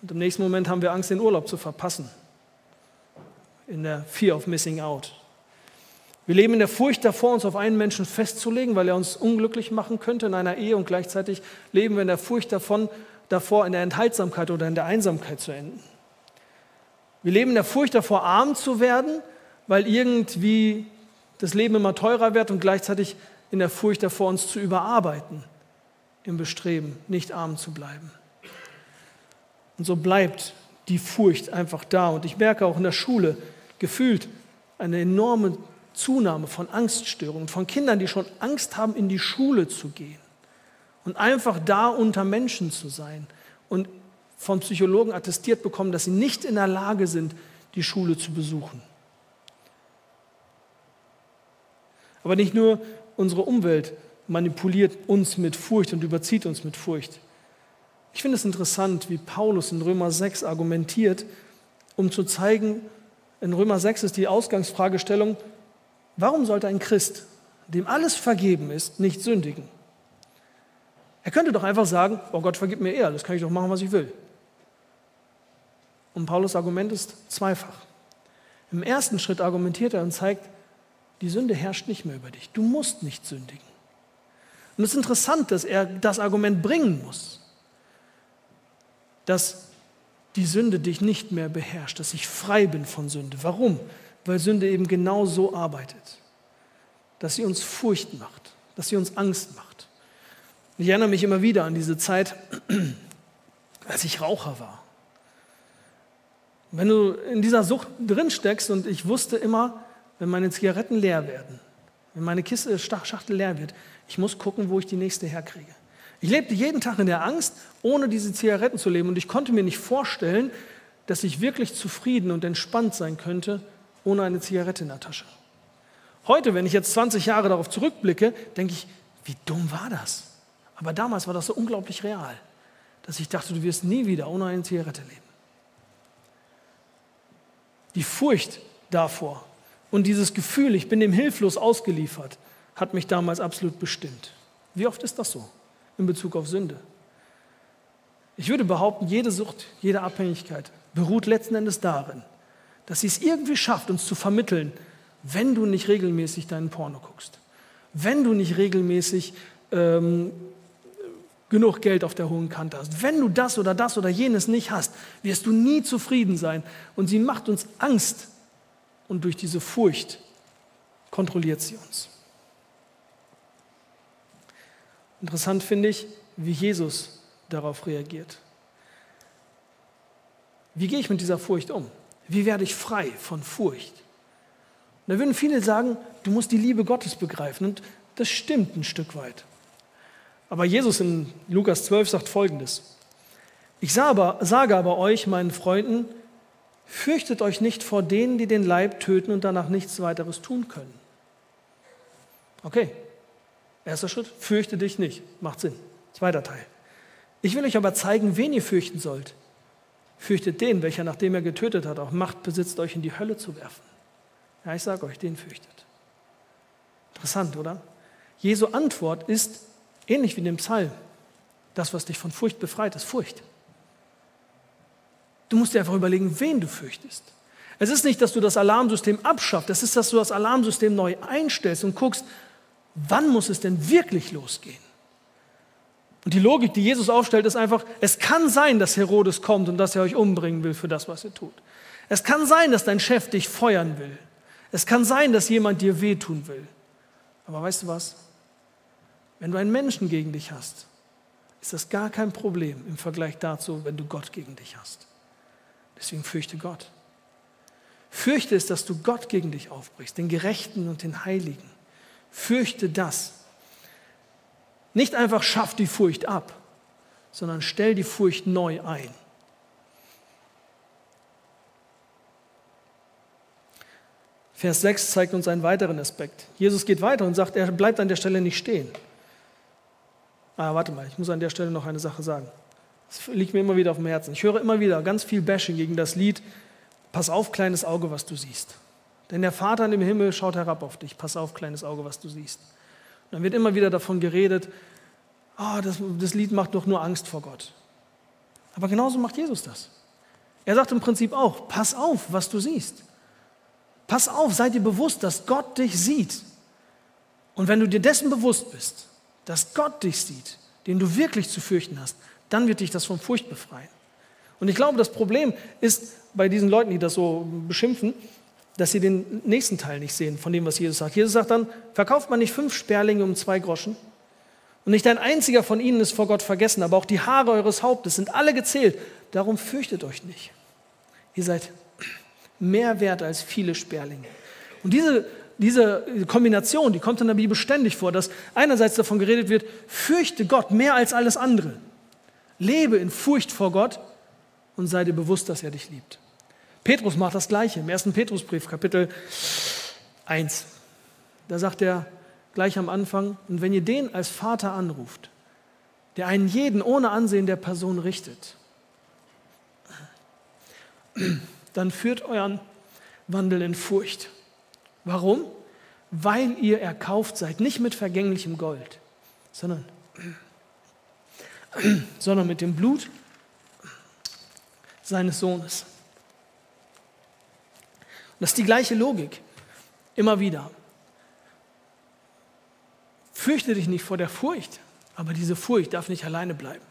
Und im nächsten Moment haben wir Angst, den Urlaub zu verpassen. In der Fear of Missing Out. Wir leben in der Furcht davor, uns auf einen Menschen festzulegen, weil er uns unglücklich machen könnte in einer Ehe und gleichzeitig leben wir in der Furcht davon, davor, in der Enthaltsamkeit oder in der Einsamkeit zu enden. Wir leben in der Furcht davor, arm zu werden, weil irgendwie das Leben immer teurer wird und gleichzeitig in der Furcht davor, uns zu überarbeiten, im Bestreben, nicht arm zu bleiben. Und so bleibt die Furcht einfach da. Und ich merke auch in der Schule gefühlt eine enorme Zunahme von Angststörungen, von Kindern, die schon Angst haben, in die Schule zu gehen und einfach da unter Menschen zu sein und vom Psychologen attestiert bekommen, dass sie nicht in der Lage sind, die Schule zu besuchen. Aber nicht nur unsere Umwelt manipuliert uns mit Furcht und überzieht uns mit Furcht. Ich finde es interessant, wie Paulus in Römer 6 argumentiert, um zu zeigen, in Römer 6 ist die Ausgangsfragestellung, Warum sollte ein Christ, dem alles vergeben ist, nicht sündigen? Er könnte doch einfach sagen, oh Gott vergib mir eher, das kann ich doch machen, was ich will. Und Paulus Argument ist zweifach. Im ersten Schritt argumentiert er und zeigt, die Sünde herrscht nicht mehr über dich. Du musst nicht sündigen. Und es ist interessant, dass er das Argument bringen muss, dass die Sünde dich nicht mehr beherrscht, dass ich frei bin von Sünde. Warum? Weil Sünde eben genau so arbeitet, dass sie uns Furcht macht, dass sie uns Angst macht. Ich erinnere mich immer wieder an diese Zeit, als ich Raucher war. Wenn du in dieser Sucht drin steckst und ich wusste immer, wenn meine Zigaretten leer werden, wenn meine Kiste, Schachtel leer wird, ich muss gucken, wo ich die nächste herkriege. Ich lebte jeden Tag in der Angst, ohne diese Zigaretten zu leben. Und ich konnte mir nicht vorstellen, dass ich wirklich zufrieden und entspannt sein könnte, ohne eine Zigarette in der Tasche. Heute, wenn ich jetzt 20 Jahre darauf zurückblicke, denke ich, wie dumm war das? Aber damals war das so unglaublich real, dass ich dachte, du wirst nie wieder ohne eine Zigarette leben. Die Furcht davor und dieses Gefühl, ich bin dem hilflos ausgeliefert, hat mich damals absolut bestimmt. Wie oft ist das so in Bezug auf Sünde? Ich würde behaupten, jede Sucht, jede Abhängigkeit beruht letzten Endes darin, dass sie es irgendwie schafft, uns zu vermitteln, wenn du nicht regelmäßig deinen Porno guckst, wenn du nicht regelmäßig ähm, genug Geld auf der hohen Kante hast, wenn du das oder das oder jenes nicht hast, wirst du nie zufrieden sein. Und sie macht uns Angst und durch diese Furcht kontrolliert sie uns. Interessant finde ich, wie Jesus darauf reagiert. Wie gehe ich mit dieser Furcht um? Wie werde ich frei von Furcht? Und da würden viele sagen, du musst die Liebe Gottes begreifen. Und das stimmt ein Stück weit. Aber Jesus in Lukas 12 sagt folgendes. Ich sage aber euch, meinen Freunden, fürchtet euch nicht vor denen, die den Leib töten und danach nichts weiteres tun können. Okay, erster Schritt, fürchte dich nicht. Macht Sinn. Zweiter Teil. Ich will euch aber zeigen, wen ihr fürchten sollt. Fürchtet den, welcher, nachdem er getötet hat, auch Macht besitzt, euch in die Hölle zu werfen. Ja, ich sage euch, den fürchtet. Interessant, oder? Jesu Antwort ist ähnlich wie in dem Psalm. Das, was dich von Furcht befreit, ist Furcht. Du musst dir einfach überlegen, wen du fürchtest. Es ist nicht, dass du das Alarmsystem abschaffst, es ist, dass du das Alarmsystem neu einstellst und guckst, wann muss es denn wirklich losgehen? Und die Logik, die Jesus aufstellt, ist einfach, es kann sein, dass Herodes kommt und dass er euch umbringen will für das, was ihr tut. Es kann sein, dass dein Chef dich feuern will. Es kann sein, dass jemand dir wehtun will. Aber weißt du was? Wenn du einen Menschen gegen dich hast, ist das gar kein Problem im Vergleich dazu, wenn du Gott gegen dich hast. Deswegen fürchte Gott. Fürchte es, dass du Gott gegen dich aufbrichst, den Gerechten und den Heiligen. Fürchte das. Nicht einfach schaff die Furcht ab, sondern stell die Furcht neu ein. Vers 6 zeigt uns einen weiteren Aspekt. Jesus geht weiter und sagt, er bleibt an der Stelle nicht stehen. Ah, warte mal, ich muss an der Stelle noch eine Sache sagen. Das liegt mir immer wieder auf dem Herzen. Ich höre immer wieder ganz viel Bashing gegen das Lied Pass auf, kleines Auge, was du siehst. Denn der Vater im Himmel schaut herab auf dich. Pass auf, kleines Auge, was du siehst. Dann wird immer wieder davon geredet, oh, das, das Lied macht doch nur Angst vor Gott. Aber genauso macht Jesus das. Er sagt im Prinzip auch, pass auf, was du siehst. Pass auf, sei dir bewusst, dass Gott dich sieht. Und wenn du dir dessen bewusst bist, dass Gott dich sieht, den du wirklich zu fürchten hast, dann wird dich das von Furcht befreien. Und ich glaube, das Problem ist bei diesen Leuten, die das so beschimpfen, dass sie den nächsten Teil nicht sehen von dem, was Jesus sagt. Jesus sagt dann, verkauft man nicht fünf Sperlinge um zwei Groschen? Und nicht ein einziger von ihnen ist vor Gott vergessen, aber auch die Haare eures Hauptes sind alle gezählt. Darum fürchtet euch nicht. Ihr seid mehr wert als viele Sperlinge. Und diese, diese Kombination, die kommt in der Bibel ständig vor, dass einerseits davon geredet wird, fürchte Gott mehr als alles andere. Lebe in Furcht vor Gott und sei dir bewusst, dass er dich liebt. Petrus macht das Gleiche im ersten Petrusbrief, Kapitel 1. Da sagt er gleich am Anfang, und wenn ihr den als Vater anruft, der einen jeden ohne Ansehen der Person richtet, dann führt euren Wandel in Furcht. Warum? Weil ihr erkauft seid, nicht mit vergänglichem Gold, sondern, sondern mit dem Blut seines Sohnes. Das ist die gleiche Logik. Immer wieder. Fürchte dich nicht vor der Furcht, aber diese Furcht darf nicht alleine bleiben.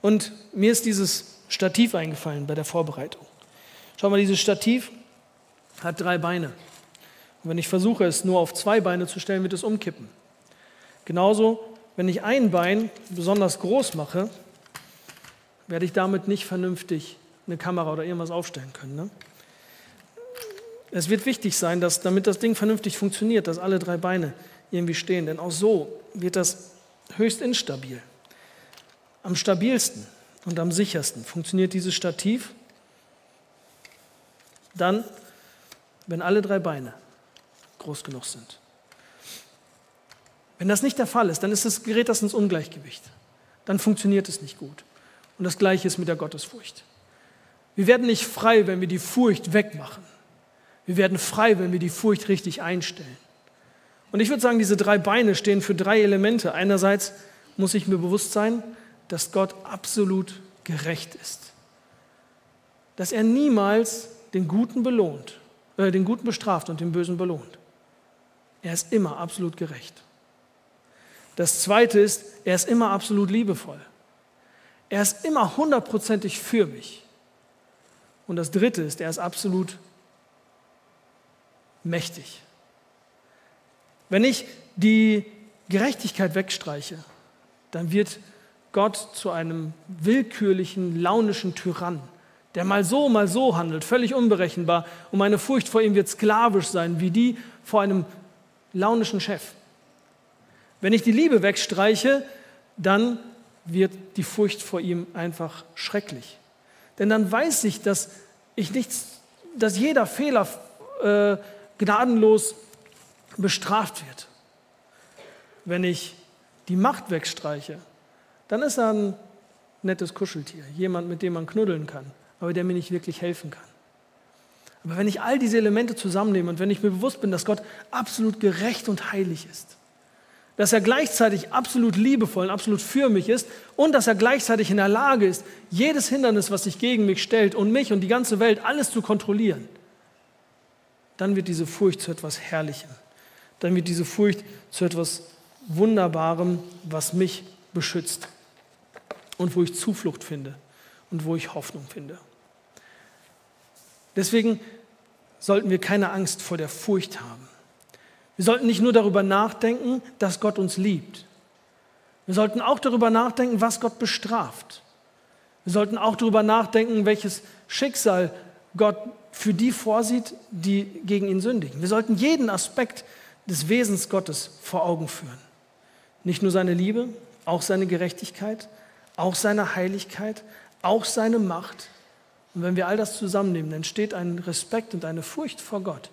Und mir ist dieses Stativ eingefallen bei der Vorbereitung. Schau mal, dieses Stativ hat drei Beine. Und wenn ich versuche, es nur auf zwei Beine zu stellen, wird es umkippen. Genauso, wenn ich ein Bein besonders groß mache, werde ich damit nicht vernünftig eine Kamera oder irgendwas aufstellen können. Ne? Es wird wichtig sein, dass, damit das Ding vernünftig funktioniert, dass alle drei Beine irgendwie stehen. Denn auch so wird das höchst instabil. Am stabilsten und am sichersten funktioniert dieses Stativ dann, wenn alle drei Beine groß genug sind. Wenn das nicht der Fall ist, dann ist das Gerät das ins Ungleichgewicht. Dann funktioniert es nicht gut. Und das Gleiche ist mit der Gottesfurcht. Wir werden nicht frei, wenn wir die Furcht wegmachen. Wir werden frei, wenn wir die Furcht richtig einstellen. Und ich würde sagen, diese drei Beine stehen für drei Elemente. Einerseits muss ich mir bewusst sein, dass Gott absolut gerecht ist. Dass er niemals den Guten belohnt, äh, den Guten bestraft und den Bösen belohnt. Er ist immer absolut gerecht. Das zweite ist, er ist immer absolut liebevoll. Er ist immer hundertprozentig für mich. Und das dritte ist, er ist absolut mächtig. Wenn ich die Gerechtigkeit wegstreiche, dann wird Gott zu einem willkürlichen, launischen Tyrann, der mal so, mal so handelt, völlig unberechenbar. Und meine Furcht vor ihm wird sklavisch sein, wie die vor einem launischen Chef. Wenn ich die Liebe wegstreiche, dann wird die Furcht vor ihm einfach schrecklich. Denn dann weiß ich, dass ich nichts, dass jeder Fehler äh, gnadenlos bestraft wird. Wenn ich die Macht wegstreiche, dann ist er ein nettes Kuscheltier, jemand, mit dem man knuddeln kann, aber der mir nicht wirklich helfen kann. Aber wenn ich all diese Elemente zusammennehme und wenn ich mir bewusst bin, dass Gott absolut gerecht und heilig ist, dass er gleichzeitig absolut liebevoll und absolut für mich ist und dass er gleichzeitig in der Lage ist, jedes Hindernis, was sich gegen mich stellt und mich und die ganze Welt, alles zu kontrollieren, dann wird diese Furcht zu etwas Herrlichem. Dann wird diese Furcht zu etwas Wunderbarem, was mich beschützt und wo ich Zuflucht finde und wo ich Hoffnung finde. Deswegen sollten wir keine Angst vor der Furcht haben. Wir sollten nicht nur darüber nachdenken, dass Gott uns liebt. Wir sollten auch darüber nachdenken, was Gott bestraft. Wir sollten auch darüber nachdenken, welches Schicksal Gott für die vorsieht, die gegen ihn sündigen. Wir sollten jeden Aspekt des Wesens Gottes vor Augen führen. Nicht nur seine Liebe, auch seine Gerechtigkeit, auch seine Heiligkeit, auch seine Macht. Und wenn wir all das zusammennehmen, entsteht ein Respekt und eine Furcht vor Gott,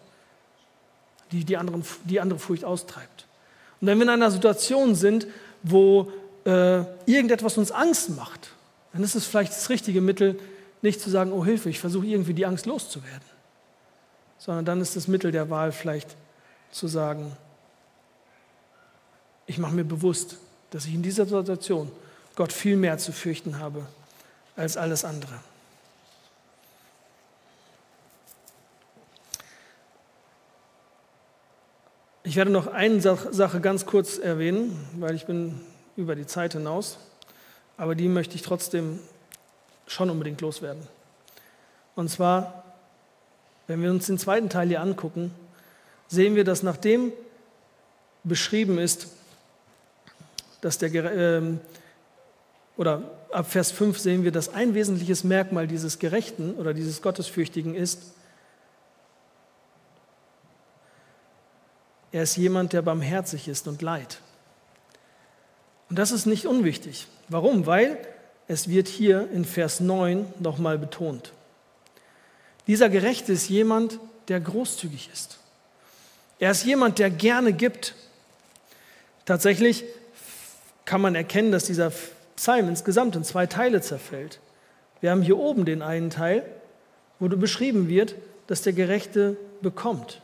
die die, anderen, die andere Furcht austreibt. Und wenn wir in einer Situation sind, wo äh, irgendetwas uns Angst macht, dann ist es vielleicht das richtige Mittel, nicht zu sagen, oh Hilfe, ich versuche irgendwie die Angst loszuwerden, sondern dann ist das Mittel der Wahl vielleicht zu sagen, ich mache mir bewusst, dass ich in dieser Situation Gott viel mehr zu fürchten habe als alles andere. Ich werde noch eine Sache ganz kurz erwähnen, weil ich bin über die Zeit hinaus, aber die möchte ich trotzdem schon unbedingt loswerden. Und zwar, wenn wir uns den zweiten Teil hier angucken, sehen wir, dass nachdem beschrieben ist, dass der, äh, oder ab Vers 5 sehen wir, dass ein wesentliches Merkmal dieses Gerechten oder dieses Gottesfürchtigen ist, er ist jemand, der barmherzig ist und leid. Und das ist nicht unwichtig. Warum? Weil es wird hier in Vers 9 nochmal betont. Dieser Gerechte ist jemand, der großzügig ist. Er ist jemand, der gerne gibt. Tatsächlich kann man erkennen, dass dieser Psalm insgesamt in zwei Teile zerfällt. Wir haben hier oben den einen Teil, wo beschrieben wird, dass der Gerechte bekommt.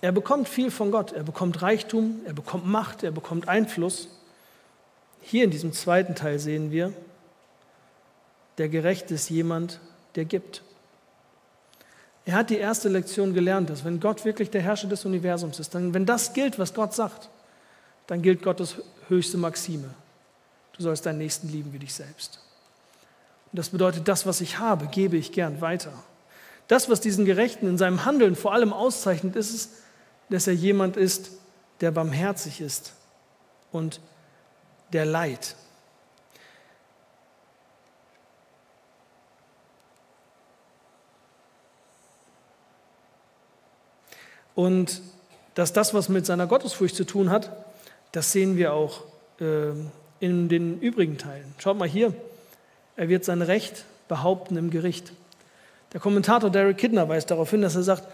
Er bekommt viel von Gott. Er bekommt Reichtum, er bekommt Macht, er bekommt Einfluss. Hier in diesem zweiten Teil sehen wir, der Gerechte ist jemand, der gibt. Er hat die erste Lektion gelernt, dass wenn Gott wirklich der Herrscher des Universums ist, dann, wenn das gilt, was Gott sagt, dann gilt Gottes höchste Maxime. Du sollst deinen Nächsten lieben wie dich selbst. Und das bedeutet, das, was ich habe, gebe ich gern weiter. Das, was diesen Gerechten in seinem Handeln vor allem auszeichnet, ist es, dass er jemand ist, der barmherzig ist und der Leid. Und dass das, was mit seiner Gottesfurcht zu tun hat, das sehen wir auch äh, in den übrigen Teilen. Schaut mal hier, er wird sein Recht behaupten im Gericht. Der Kommentator Derek Kidner weist darauf hin, dass er sagt,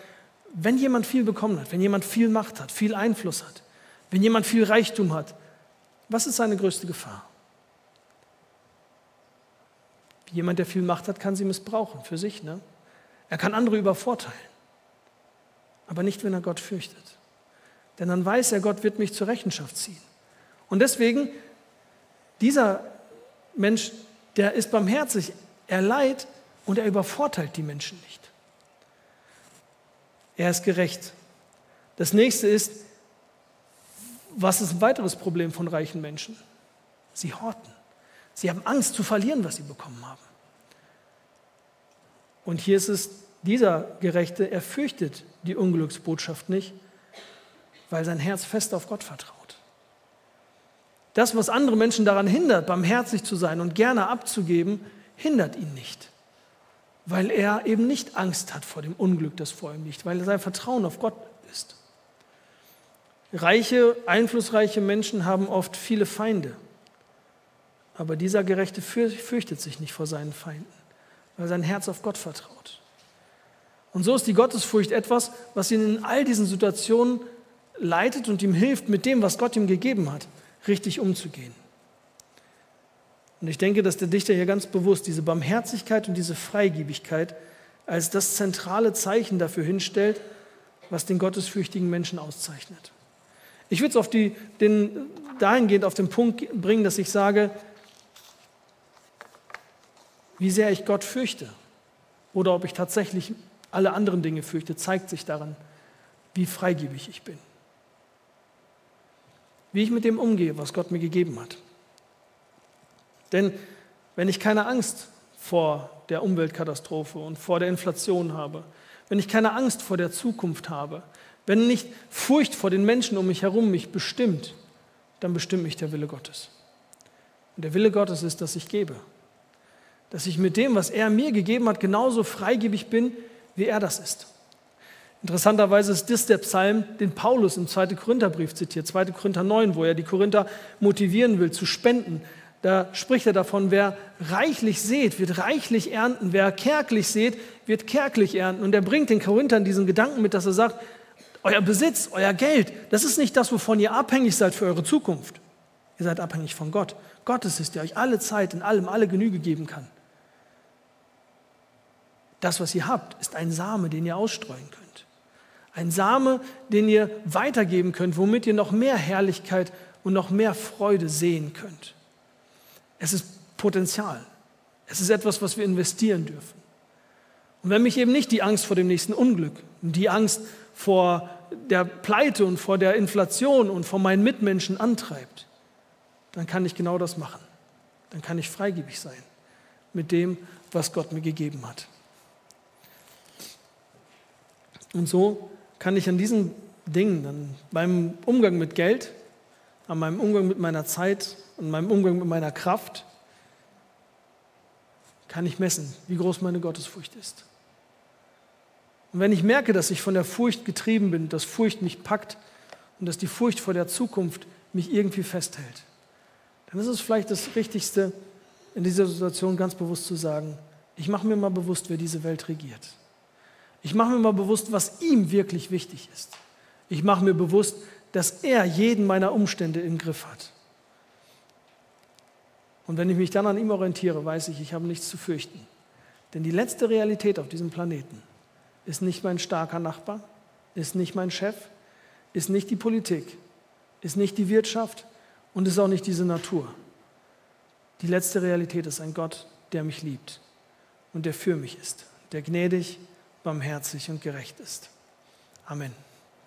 wenn jemand viel bekommen hat, wenn jemand viel Macht hat, viel Einfluss hat, wenn jemand viel Reichtum hat, was ist seine größte Gefahr? Jemand, der viel Macht hat, kann sie missbrauchen für sich. Ne? Er kann andere übervorteilen, aber nicht, wenn er Gott fürchtet. Denn dann weiß er, Gott wird mich zur Rechenschaft ziehen. Und deswegen, dieser Mensch, der ist barmherzig, er leiht und er übervorteilt die Menschen nicht. Er ist gerecht. Das nächste ist, was ist ein weiteres Problem von reichen Menschen? Sie horten. Sie haben Angst zu verlieren, was sie bekommen haben. Und hier ist es, dieser Gerechte, er fürchtet die Unglücksbotschaft nicht, weil sein Herz fest auf Gott vertraut. Das, was andere Menschen daran hindert, barmherzig zu sein und gerne abzugeben, hindert ihn nicht, weil er eben nicht Angst hat vor dem Unglück, das vor ihm liegt, weil sein Vertrauen auf Gott ist. Reiche, einflussreiche Menschen haben oft viele Feinde, aber dieser Gerechte fürchtet sich nicht vor seinen Feinden, weil sein Herz auf Gott vertraut. Und so ist die Gottesfurcht etwas, was ihn in all diesen Situationen leitet und ihm hilft, mit dem, was Gott ihm gegeben hat, richtig umzugehen. Und ich denke, dass der Dichter hier ganz bewusst diese Barmherzigkeit und diese Freigebigkeit als das zentrale Zeichen dafür hinstellt, was den gottesfürchtigen Menschen auszeichnet. Ich würde es auf die, den, dahingehend auf den Punkt bringen, dass ich sage, wie sehr ich Gott fürchte oder ob ich tatsächlich alle anderen Dinge fürchte, zeigt sich daran, wie freigebig ich bin wie ich mit dem umgehe, was Gott mir gegeben hat. Denn wenn ich keine Angst vor der Umweltkatastrophe und vor der Inflation habe, wenn ich keine Angst vor der Zukunft habe, wenn nicht Furcht vor den Menschen um mich herum mich bestimmt, dann bestimmt mich der Wille Gottes. Und der Wille Gottes ist, dass ich gebe. Dass ich mit dem, was er mir gegeben hat, genauso freigebig bin, wie er das ist. Interessanterweise ist das der Psalm, den Paulus im 2. Korintherbrief zitiert, 2. Korinther 9, wo er die Korinther motivieren will zu spenden. Da spricht er davon, wer reichlich sät, wird reichlich ernten, wer kärglich sät, wird kärglich ernten. Und er bringt den Korinthern diesen Gedanken mit, dass er sagt, euer Besitz, euer Geld, das ist nicht das, wovon ihr abhängig seid für eure Zukunft. Ihr seid abhängig von Gott. Gott ist es, der euch alle Zeit in allem alle Genüge geben kann. Das, was ihr habt, ist ein Same, den ihr ausstreuen könnt. Ein Same, den ihr weitergeben könnt, womit ihr noch mehr Herrlichkeit und noch mehr Freude sehen könnt. Es ist Potenzial. Es ist etwas, was wir investieren dürfen. Und wenn mich eben nicht die Angst vor dem nächsten Unglück, die Angst vor der Pleite und vor der Inflation und vor meinen Mitmenschen antreibt, dann kann ich genau das machen. Dann kann ich freigebig sein mit dem, was Gott mir gegeben hat. Und so kann ich an diesen Dingen, an meinem Umgang mit Geld, an meinem Umgang mit meiner Zeit, an meinem Umgang mit meiner Kraft, kann ich messen, wie groß meine Gottesfurcht ist. Und wenn ich merke, dass ich von der Furcht getrieben bin, dass Furcht mich packt und dass die Furcht vor der Zukunft mich irgendwie festhält, dann ist es vielleicht das Richtigste, in dieser Situation ganz bewusst zu sagen, ich mache mir mal bewusst, wer diese Welt regiert. Ich mache mir mal bewusst, was ihm wirklich wichtig ist. Ich mache mir bewusst, dass er jeden meiner Umstände im Griff hat. Und wenn ich mich dann an ihm orientiere, weiß ich, ich habe nichts zu fürchten. Denn die letzte Realität auf diesem Planeten ist nicht mein starker Nachbar, ist nicht mein Chef, ist nicht die Politik, ist nicht die Wirtschaft und ist auch nicht diese Natur. Die letzte Realität ist ein Gott, der mich liebt und der für mich ist, der gnädig barmherzig und gerecht ist. Amen.